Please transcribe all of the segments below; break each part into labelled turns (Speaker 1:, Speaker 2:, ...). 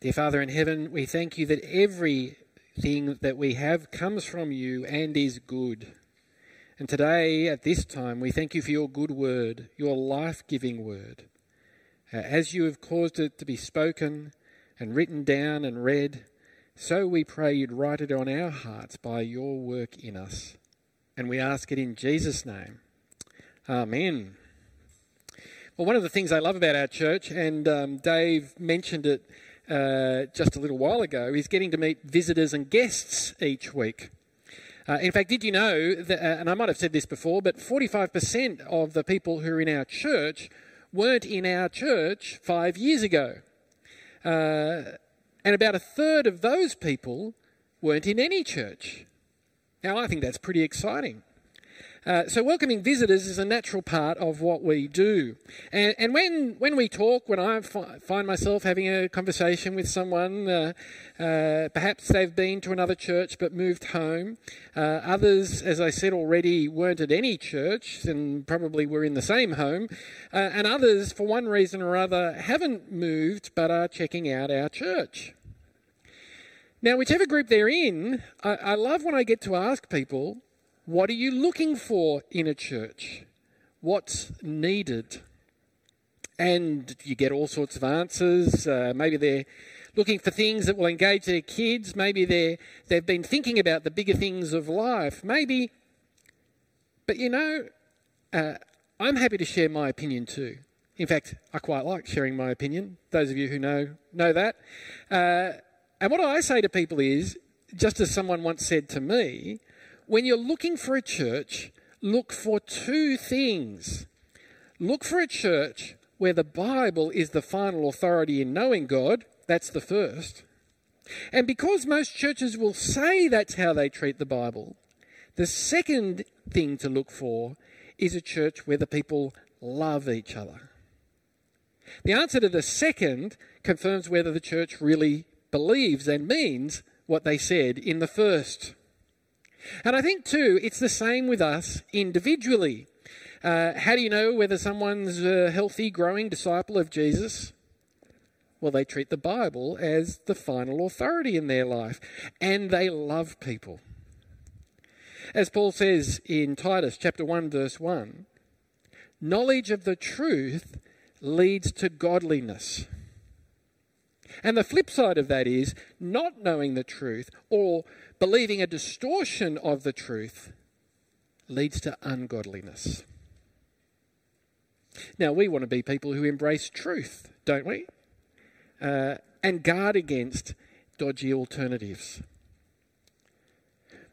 Speaker 1: Dear Father in heaven, we thank you that everything that we have comes from you and is good. And today, at this time, we thank you for your good word, your life giving word. Uh, as you have caused it to be spoken and written down and read, so we pray you'd write it on our hearts by your work in us. And we ask it in Jesus' name. Amen. Well, one of the things I love about our church, and um, Dave mentioned it uh, just a little while ago, is getting to meet visitors and guests each week. Uh, in fact, did you know that, uh, and I might have said this before, but 45% of the people who are in our church weren't in our church five years ago. Uh, and about a third of those people weren't in any church. Now, I think that's pretty exciting. Uh, so welcoming visitors is a natural part of what we do. And, and when, when we talk, when I fi- find myself having a conversation with someone, uh, uh, perhaps they've been to another church but moved home. Uh, others, as I said already, weren't at any church and probably were in the same home. Uh, and others, for one reason or other, haven't moved but are checking out our church. Now, whichever group they're in, I, I love when I get to ask people, what are you looking for in a church? What's needed? And you get all sorts of answers. Uh, maybe they're looking for things that will engage their kids. Maybe they they've been thinking about the bigger things of life. Maybe, but you know, uh, I'm happy to share my opinion too. In fact, I quite like sharing my opinion. Those of you who know know that. Uh, and what I say to people is, just as someone once said to me, when you're looking for a church, look for two things. Look for a church where the Bible is the final authority in knowing God. That's the first. And because most churches will say that's how they treat the Bible, the second thing to look for is a church where the people love each other. The answer to the second confirms whether the church really believes and means what they said in the first. And I think, too, it's the same with us individually. Uh, how do you know whether someone's a healthy, growing disciple of Jesus? Well, they treat the Bible as the final authority in their life, and they love people. As Paul says in Titus chapter 1 verse 1, knowledge of the truth leads to godliness. And the flip side of that is not knowing the truth or believing a distortion of the truth leads to ungodliness. Now, we want to be people who embrace truth, don't we? Uh, and guard against dodgy alternatives.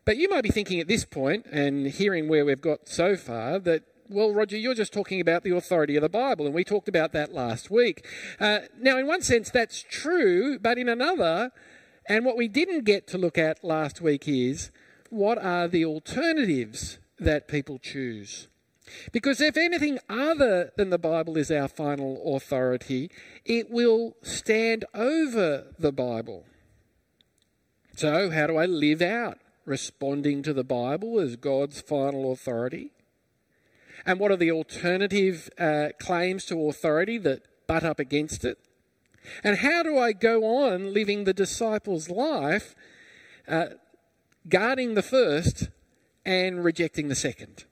Speaker 1: But you might be thinking at this point, and hearing where we've got so far, that, well, Roger, you're just talking about the authority of the Bible, and we talked about that last week. Uh, now, in one sense, that's true, but in another, and what we didn't get to look at last week is what are the alternatives that people choose? Because if anything other than the Bible is our final authority, it will stand over the Bible. So, how do I live out responding to the Bible as God's final authority? And what are the alternative uh, claims to authority that butt up against it? And how do I go on living the disciples' life, uh, guarding the first and rejecting the second?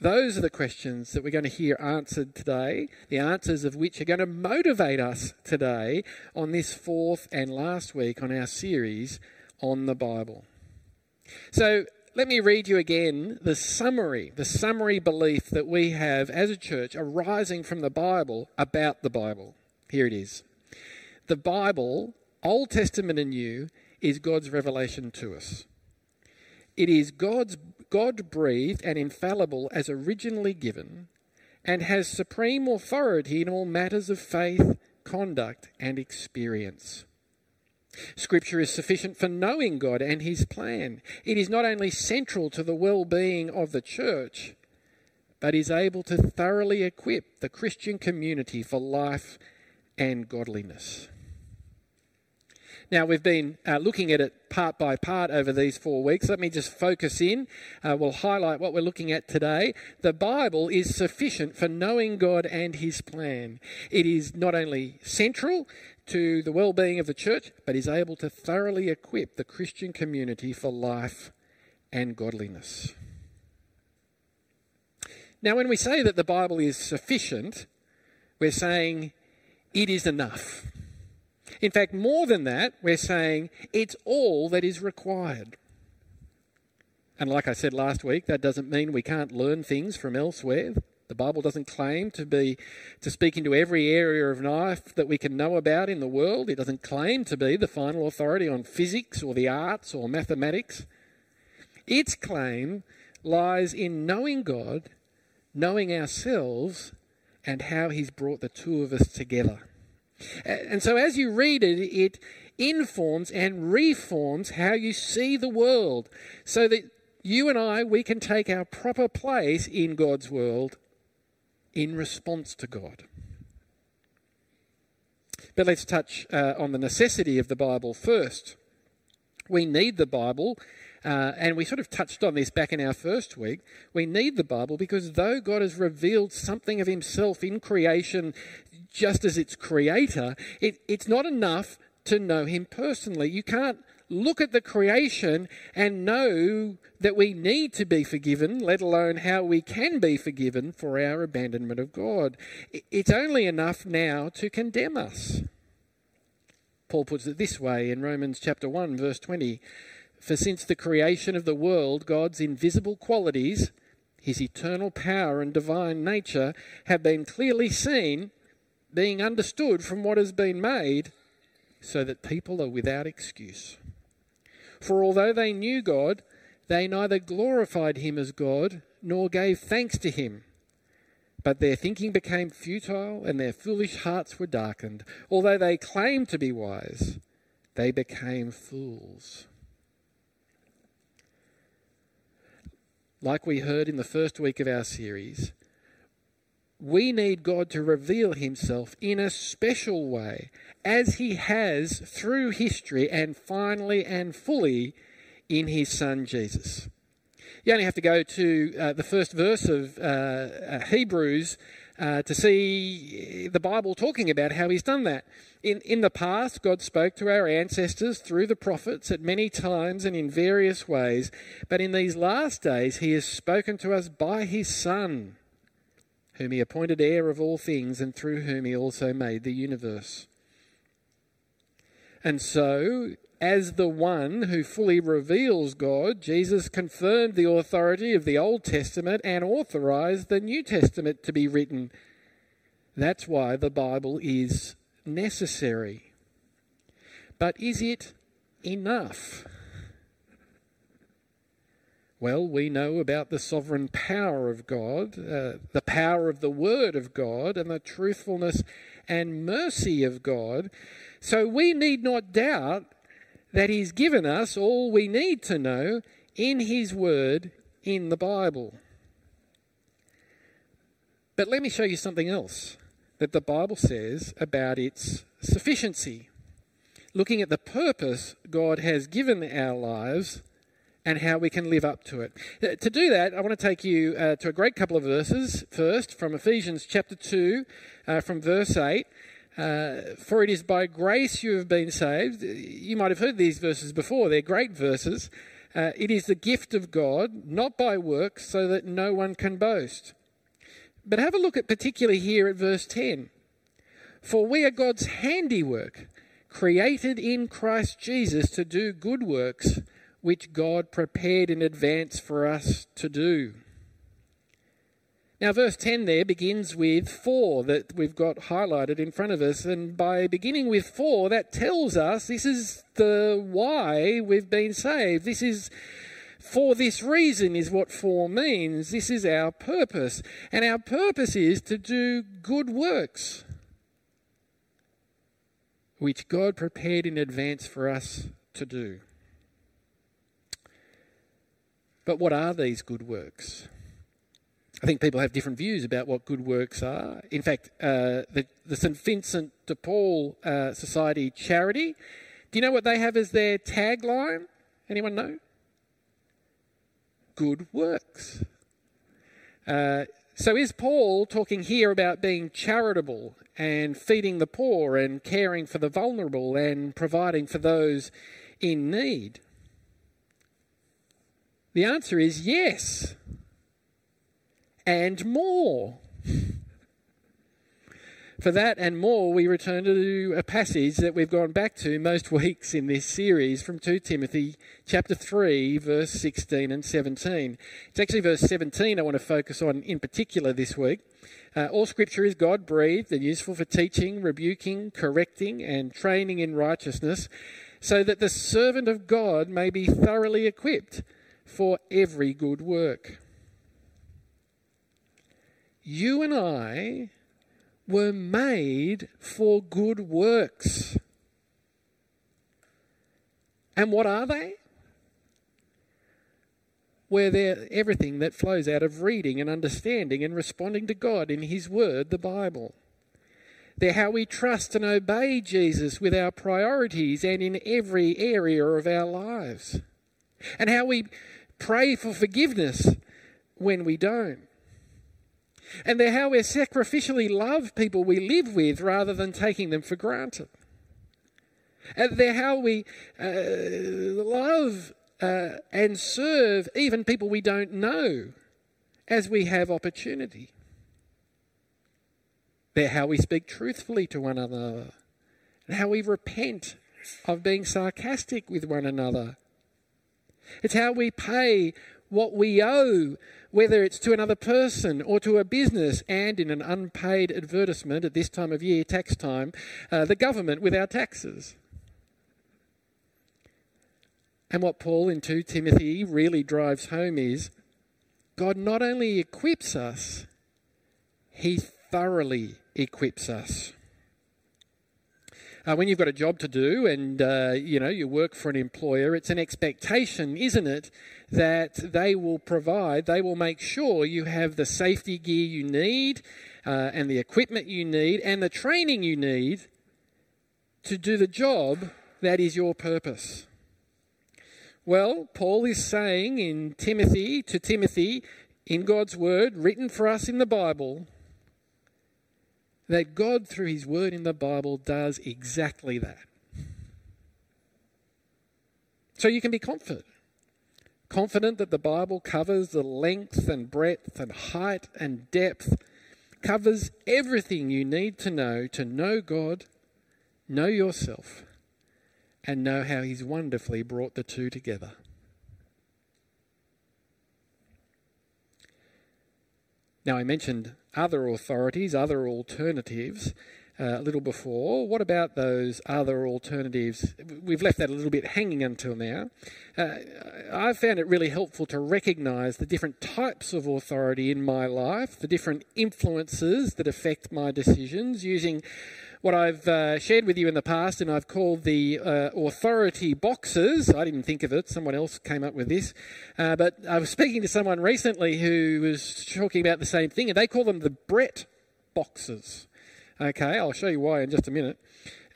Speaker 1: Those are the questions that we're going to hear answered today, the answers of which are going to motivate us today on this fourth and last week on our series on the Bible. So, let me read you again the summary, the summary belief that we have as a church arising from the Bible about the Bible. Here it is. The Bible, Old Testament and New, is God's revelation to us. It is God's God breathed and infallible as originally given, and has supreme authority in all matters of faith, conduct, and experience. Scripture is sufficient for knowing God and His plan. It is not only central to the well being of the church, but is able to thoroughly equip the Christian community for life and godliness. Now, we've been uh, looking at it part by part over these four weeks. Let me just focus in. Uh, we'll highlight what we're looking at today. The Bible is sufficient for knowing God and His plan. It is not only central to the well being of the church, but is able to thoroughly equip the Christian community for life and godliness. Now, when we say that the Bible is sufficient, we're saying it is enough. In fact, more than that, we're saying it's all that is required. And like I said last week, that doesn't mean we can't learn things from elsewhere. The Bible doesn't claim to be to speak into every area of life that we can know about in the world. It doesn't claim to be the final authority on physics or the arts or mathematics. Its claim lies in knowing God, knowing ourselves, and how He's brought the two of us together. And so as you read it, it informs and reforms how you see the world so that you and I, we can take our proper place in God's world in response to God. But let's touch uh, on the necessity of the Bible first. We need the Bible, uh, and we sort of touched on this back in our first week. We need the Bible because though God has revealed something of Himself in creation just as its creator, it, it's not enough to know him personally. You can't look at the creation and know that we need to be forgiven, let alone how we can be forgiven for our abandonment of God. It's only enough now to condemn us. Paul puts it this way in Romans chapter 1 verse 20, for since the creation of the world God's invisible qualities, his eternal power and divine nature have been clearly seen being understood from what has been made, so that people are without excuse. For although they knew God, they neither glorified him as God nor gave thanks to him. But their thinking became futile and their foolish hearts were darkened. Although they claimed to be wise, they became fools. Like we heard in the first week of our series, we need God to reveal himself in a special way, as he has through history and finally and fully in his son Jesus. You only have to go to uh, the first verse of uh, uh, Hebrews uh, to see the Bible talking about how he's done that. In, in the past, God spoke to our ancestors through the prophets at many times and in various ways, but in these last days, he has spoken to us by his Son whom he appointed heir of all things, and through whom he also made the universe. And so, as the one who fully reveals God, Jesus confirmed the authority of the Old Testament and authorized the New Testament to be written. That's why the Bible is necessary. But is it enough? Well, we know about the sovereign power of God, uh, the power of the Word of God, and the truthfulness and mercy of God. So we need not doubt that He's given us all we need to know in His Word in the Bible. But let me show you something else that the Bible says about its sufficiency. Looking at the purpose God has given our lives and how we can live up to it. Uh, to do that, I want to take you uh, to a great couple of verses. First, from Ephesians chapter 2, uh, from verse 8. Uh, for it is by grace you have been saved. You might have heard these verses before, they're great verses. Uh, it is the gift of God, not by works, so that no one can boast. But have a look at particularly here at verse 10. For we are God's handiwork, created in Christ Jesus to do good works which God prepared in advance for us to do. Now, verse 10 there begins with for that we've got highlighted in front of us. And by beginning with for, that tells us this is the why we've been saved. This is for this reason, is what for means. This is our purpose. And our purpose is to do good works, which God prepared in advance for us to do. But what are these good works? I think people have different views about what good works are. In fact, uh, the, the, St. Vincent de Paul uh, Society charity Do you know what they have as their tagline? Anyone know? Good works. Uh, so is Paul talking here about being charitable and feeding the poor and caring for the vulnerable and providing for those in need? The answer is yes. And more. For that and more, we return to a passage that we've gone back to most weeks in this series from 2 Timothy chapter 3, verse 16 and 17. It's actually verse 17 I want to focus on in particular this week. Uh, all scripture is God breathed and useful for teaching, rebuking, correcting, and training in righteousness, so that the servant of God may be thoroughly equipped for every good work. You and I were made for good works. And what are they? Where they're everything that flows out of reading and understanding and responding to God in His Word, the Bible. They're how we trust and obey Jesus with our priorities and in every area of our lives. And how we pray for forgiveness when we don't. And they're how we sacrificially love people we live with rather than taking them for granted. And they're how we uh, love uh, and serve even people we don't know as we have opportunity. They're how we speak truthfully to one another and how we repent of being sarcastic with one another. It's how we pay what we owe whether it's to another person or to a business, and in an unpaid advertisement at this time of year, tax time, uh, the government with our taxes. And what Paul in 2 Timothy really drives home is God not only equips us, he thoroughly equips us. Uh, when you've got a job to do and uh, you know you work for an employer, it's an expectation, isn't it, that they will provide, they will make sure you have the safety gear you need, uh, and the equipment you need, and the training you need to do the job that is your purpose. Well, Paul is saying in Timothy to Timothy in God's word, written for us in the Bible, that God, through His Word in the Bible, does exactly that. So you can be confident. Confident that the Bible covers the length and breadth and height and depth, covers everything you need to know to know God, know yourself, and know how He's wonderfully brought the two together. Now, I mentioned other authorities, other alternatives uh, a little before. What about those other alternatives? We've left that a little bit hanging until now. Uh, I've found it really helpful to recognise the different types of authority in my life, the different influences that affect my decisions, using what I've uh, shared with you in the past, and I've called the uh, authority boxes. I didn't think of it, someone else came up with this. Uh, but I was speaking to someone recently who was talking about the same thing, and they call them the Brett boxes. Okay, I'll show you why in just a minute.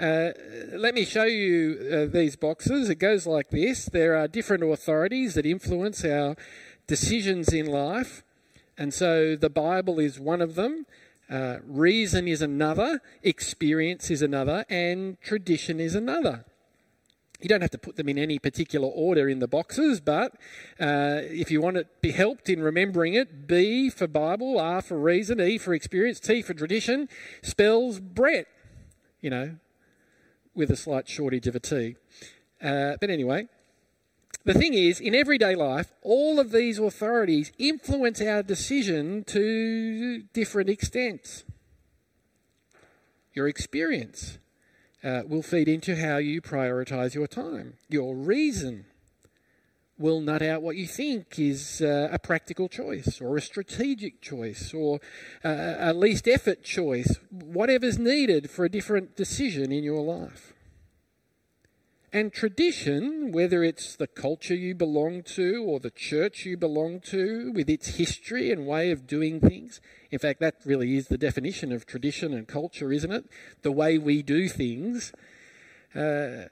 Speaker 1: Uh, let me show you uh, these boxes. It goes like this there are different authorities that influence our decisions in life, and so the Bible is one of them. Uh, reason is another, experience is another, and tradition is another. You don't have to put them in any particular order in the boxes, but uh, if you want to be helped in remembering it, B for Bible, R for reason, E for experience, T for tradition spells Brett, you know, with a slight shortage of a T. Uh, but anyway, the thing is, in everyday life, all of these authorities influence our decision to different extents. Your experience uh, will feed into how you prioritize your time. Your reason will nut out what you think is uh, a practical choice or a strategic choice or uh, a least effort choice, whatever's needed for a different decision in your life. And tradition, whether it's the culture you belong to or the church you belong to, with its history and way of doing things, in fact, that really is the definition of tradition and culture, isn't it? The way we do things. Uh,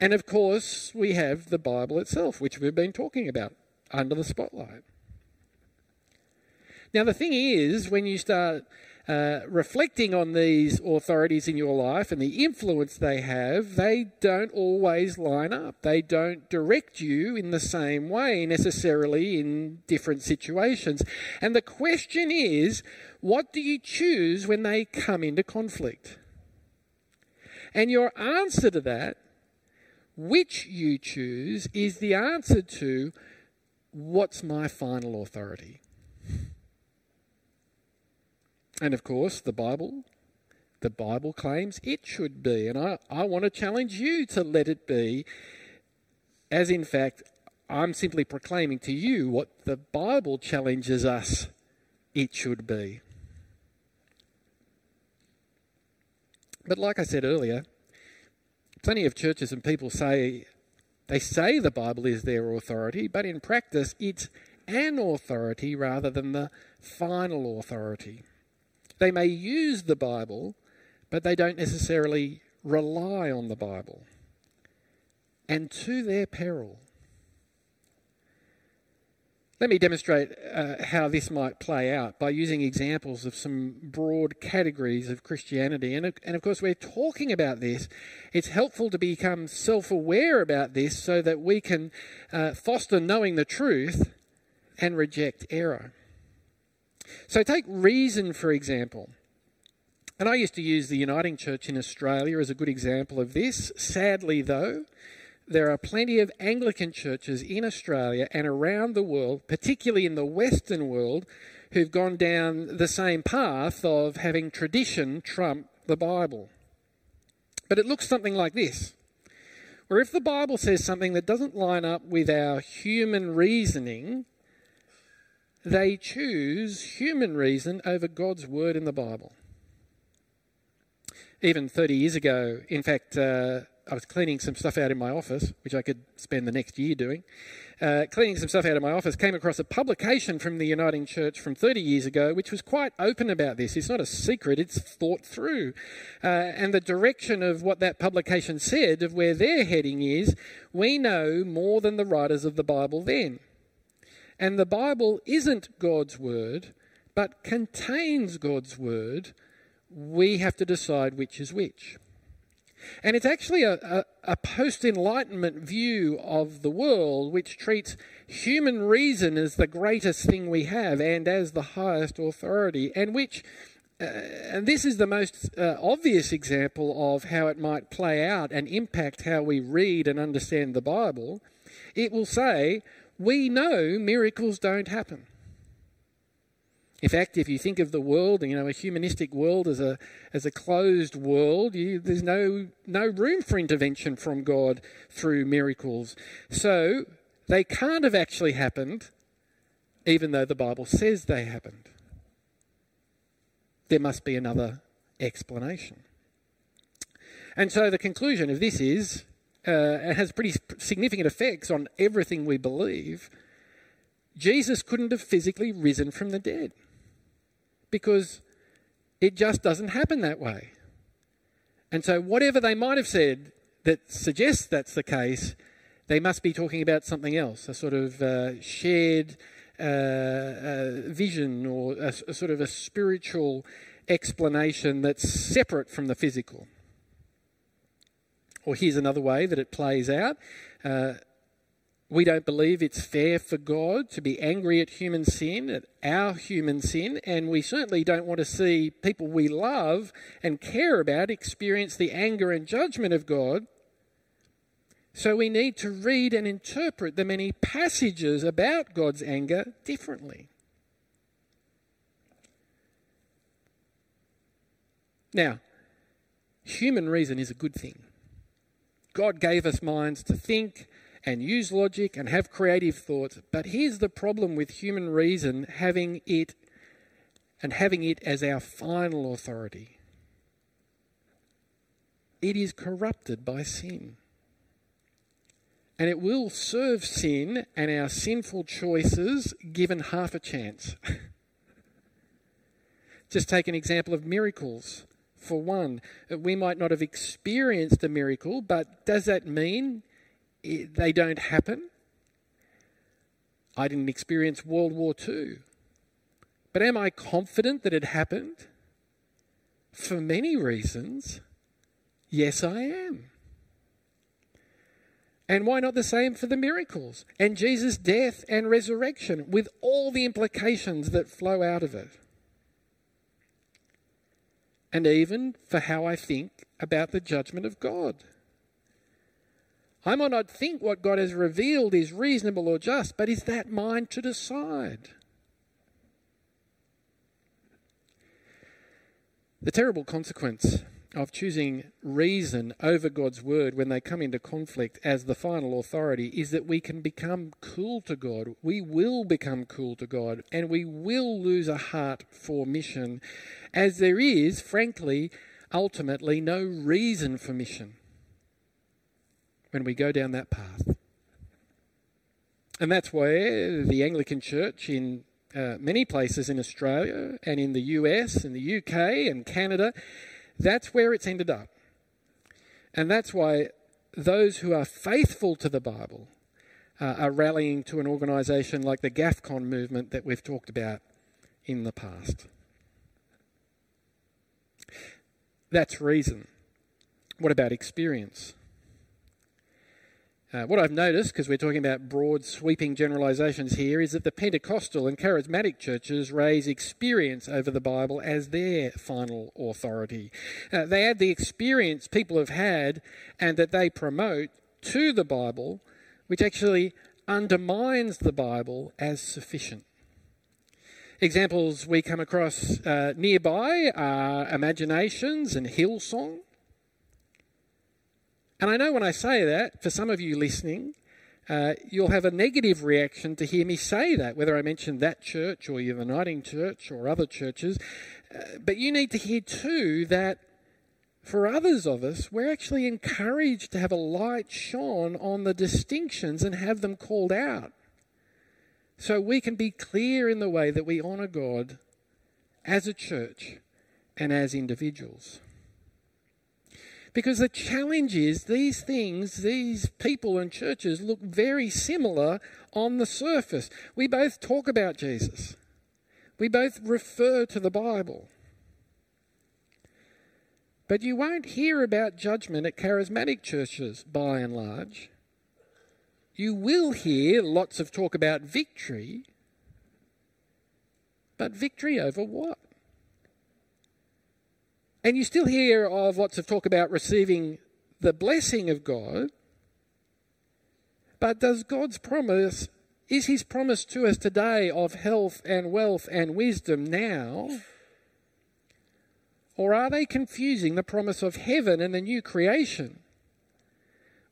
Speaker 1: And of course, we have the Bible itself, which we've been talking about under the spotlight. Now, the thing is, when you start uh, reflecting on these authorities in your life and the influence they have, they don't always line up. They don't direct you in the same way necessarily in different situations. And the question is, what do you choose when they come into conflict? And your answer to that which you choose is the answer to what's my final authority? And of course, the Bible, the Bible claims it should be. And I, I want to challenge you to let it be, as in fact, I'm simply proclaiming to you what the Bible challenges us it should be. But like I said earlier, Plenty of churches and people say they say the Bible is their authority, but in practice it's an authority rather than the final authority. They may use the Bible, but they don't necessarily rely on the Bible. And to their peril. Let me demonstrate uh, how this might play out by using examples of some broad categories of Christianity. And, and of course, we're talking about this. It's helpful to become self aware about this so that we can uh, foster knowing the truth and reject error. So, take reason, for example. And I used to use the Uniting Church in Australia as a good example of this. Sadly, though, there are plenty of Anglican churches in Australia and around the world, particularly in the Western world, who've gone down the same path of having tradition trump the Bible. But it looks something like this where if the Bible says something that doesn't line up with our human reasoning, they choose human reason over God's word in the Bible. Even 30 years ago, in fact, uh, I was cleaning some stuff out in my office, which I could spend the next year doing. Uh, cleaning some stuff out of my office, came across a publication from the Uniting Church from 30 years ago, which was quite open about this. It's not a secret, it's thought through. Uh, and the direction of what that publication said, of where their heading is, we know more than the writers of the Bible then. And the Bible isn't God's word, but contains God's word. We have to decide which is which. And it's actually a, a, a post Enlightenment view of the world which treats human reason as the greatest thing we have and as the highest authority, and which uh, and this is the most uh, obvious example of how it might play out and impact how we read and understand the Bible. It will say, We know miracles don't happen. In fact, if you think of the world, you know, a humanistic world as a as a closed world, you, there's no no room for intervention from God through miracles. So they can't have actually happened, even though the Bible says they happened. There must be another explanation. And so the conclusion of this is, uh, it has pretty significant effects on everything we believe. Jesus couldn't have physically risen from the dead because it just doesn't happen that way. And so, whatever they might have said that suggests that's the case, they must be talking about something else, a sort of uh, shared uh, uh, vision or a, a, sort of a spiritual explanation that's separate from the physical. Or here's another way that it plays out. Uh, we don't believe it's fair for God to be angry at human sin, at our human sin, and we certainly don't want to see people we love and care about experience the anger and judgment of God. So we need to read and interpret the many passages about God's anger differently. Now, human reason is a good thing. God gave us minds to think and use logic and have creative thoughts. But here's the problem with human reason having it and having it as our final authority it is corrupted by sin. And it will serve sin and our sinful choices given half a chance. Just take an example of miracles for one. We might not have experienced a miracle, but does that mean they don't happen? I didn't experience World War II. But am I confident that it happened? For many reasons, yes, I am. And why not the same for the miracles and Jesus' death and resurrection with all the implications that flow out of it? And even for how I think about the judgment of God. I might not think what God has revealed is reasonable or just, but is that mine to decide? The terrible consequence of choosing reason over God's word when they come into conflict as the final authority is that we can become cool to God. We will become cool to God and we will lose a heart for mission, as there is, frankly, ultimately no reason for mission when we go down that path. And that's where the Anglican Church in uh, many places in Australia and in the US and the UK and Canada. That's where it's ended up. And that's why those who are faithful to the Bible uh, are rallying to an organisation like the GAFCON movement that we've talked about in the past. That's reason. What about experience? Uh, what I've noticed, because we're talking about broad, sweeping generalizations here, is that the Pentecostal and charismatic churches raise experience over the Bible as their final authority. Uh, they add the experience people have had and that they promote to the Bible, which actually undermines the Bible as sufficient. Examples we come across uh, nearby are Imaginations and Hillsong. And I know when I say that, for some of you listening, uh, you'll have a negative reaction to hear me say that, whether I mention that church or your Uniting Church or other churches. Uh, but you need to hear too that for others of us, we're actually encouraged to have a light shone on the distinctions and have them called out. So we can be clear in the way that we honour God as a church and as individuals. Because the challenge is these things, these people and churches look very similar on the surface. We both talk about Jesus, we both refer to the Bible. But you won't hear about judgment at charismatic churches by and large. You will hear lots of talk about victory, but victory over what? And you still hear of lots of talk about receiving the blessing of God. But does God's promise, is his promise to us today of health and wealth and wisdom now? Or are they confusing the promise of heaven and the new creation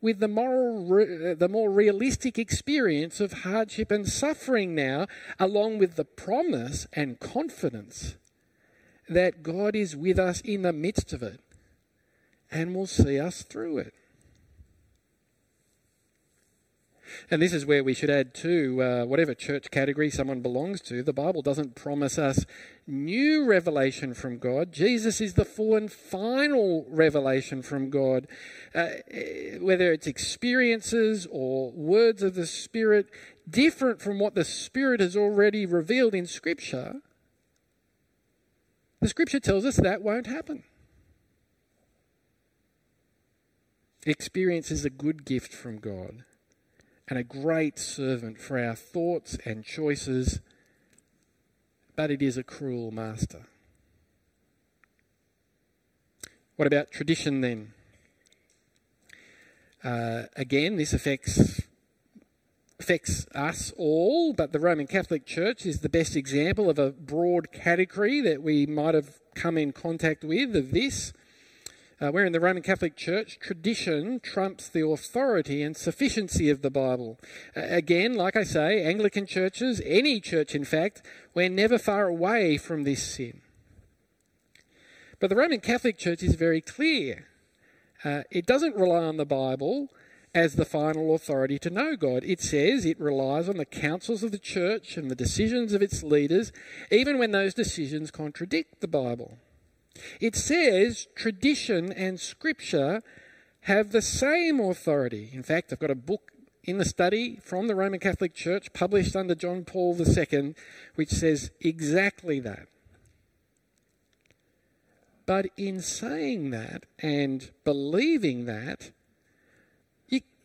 Speaker 1: with the, moral, the more realistic experience of hardship and suffering now, along with the promise and confidence that God is with us in the midst of it and will see us through it. And this is where we should add to uh, whatever church category someone belongs to, the Bible doesn't promise us new revelation from God. Jesus is the full and final revelation from God. Uh, whether it's experiences or words of the Spirit, different from what the Spirit has already revealed in Scripture, the scripture tells us that won't happen. Experience is a good gift from God and a great servant for our thoughts and choices, but it is a cruel master. What about tradition then? Uh, again, this affects affects us all, but the Roman Catholic Church is the best example of a broad category that we might have come in contact with of this. Uh, where in the Roman Catholic Church, tradition trumps the authority and sufficiency of the Bible. Uh, again, like I say, Anglican churches, any church in fact, we're never far away from this sin. But the Roman Catholic Church is very clear. Uh, it doesn't rely on the Bible as the final authority to know God. It says it relies on the councils of the church and the decisions of its leaders, even when those decisions contradict the Bible. It says tradition and scripture have the same authority. In fact, I've got a book in the study from the Roman Catholic Church published under John Paul II which says exactly that. But in saying that and believing that,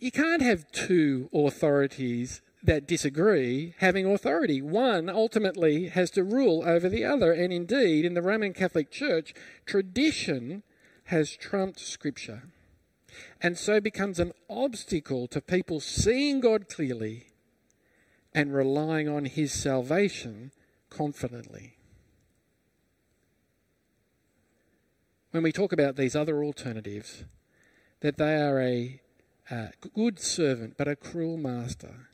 Speaker 1: you, can't have two authorities that disagree having authority. One ultimately has to rule over the other, and indeed, in the Roman Catholic Church, tradition has trumped Scripture, and so becomes an obstacle to people seeing God clearly and relying on His salvation confidently. When we talk about these other alternatives, that they are a uh, good servant but a cruel master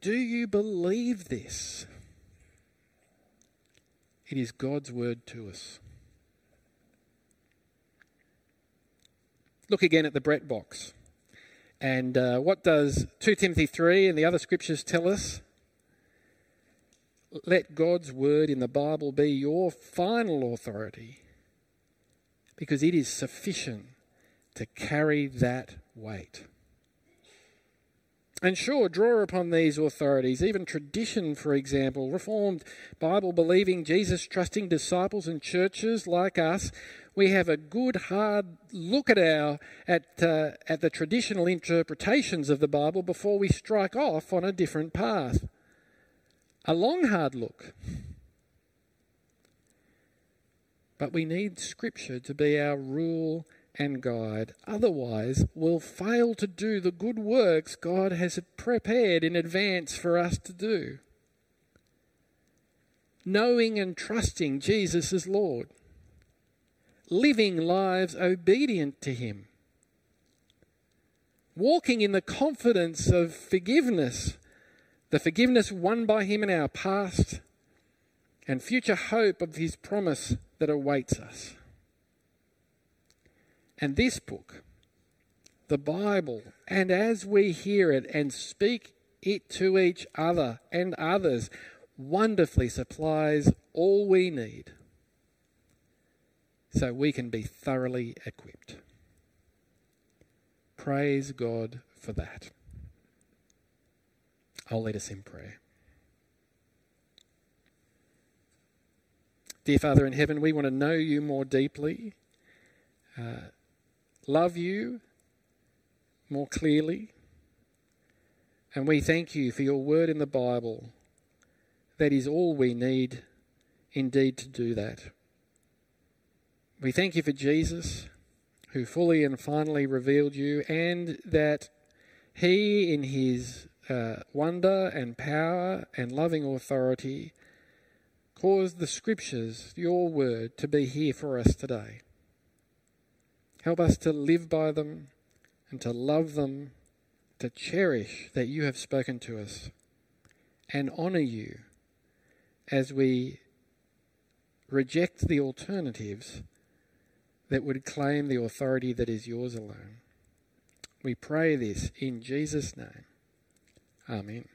Speaker 1: do you believe this? It is God's word to us. Look again at the Brett box. And uh, what does 2 Timothy 3 and the other scriptures tell us? Let God's word in the Bible be your final authority because it is sufficient to carry that weight. And sure, draw upon these authorities, even tradition, for example, Reformed Bible believing, Jesus trusting disciples and churches like us. We have a good hard look at our at uh, at the traditional interpretations of the Bible before we strike off on a different path. A long hard look. But we need Scripture to be our rule and guide. Otherwise, we'll fail to do the good works God has prepared in advance for us to do. Knowing and trusting Jesus as Lord. Living lives obedient to Him. Walking in the confidence of forgiveness, the forgiveness won by Him in our past, and future hope of His promise that awaits us. And this book, the Bible, and as we hear it and speak it to each other and others, wonderfully supplies all we need so we can be thoroughly equipped. Praise God for that. I'll lead us in prayer. Dear Father in heaven, we want to know you more deeply. Uh, love you more clearly. And we thank you for your word in the Bible. That is all we need indeed to do that. We thank you for Jesus, who fully and finally revealed you, and that he, in his uh, wonder and power and loving authority, caused the scriptures, your word, to be here for us today. Help us to live by them and to love them, to cherish that you have spoken to us, and honour you as we reject the alternatives that would claim the authority that is yours alone. We pray this in Jesus' name. Amen.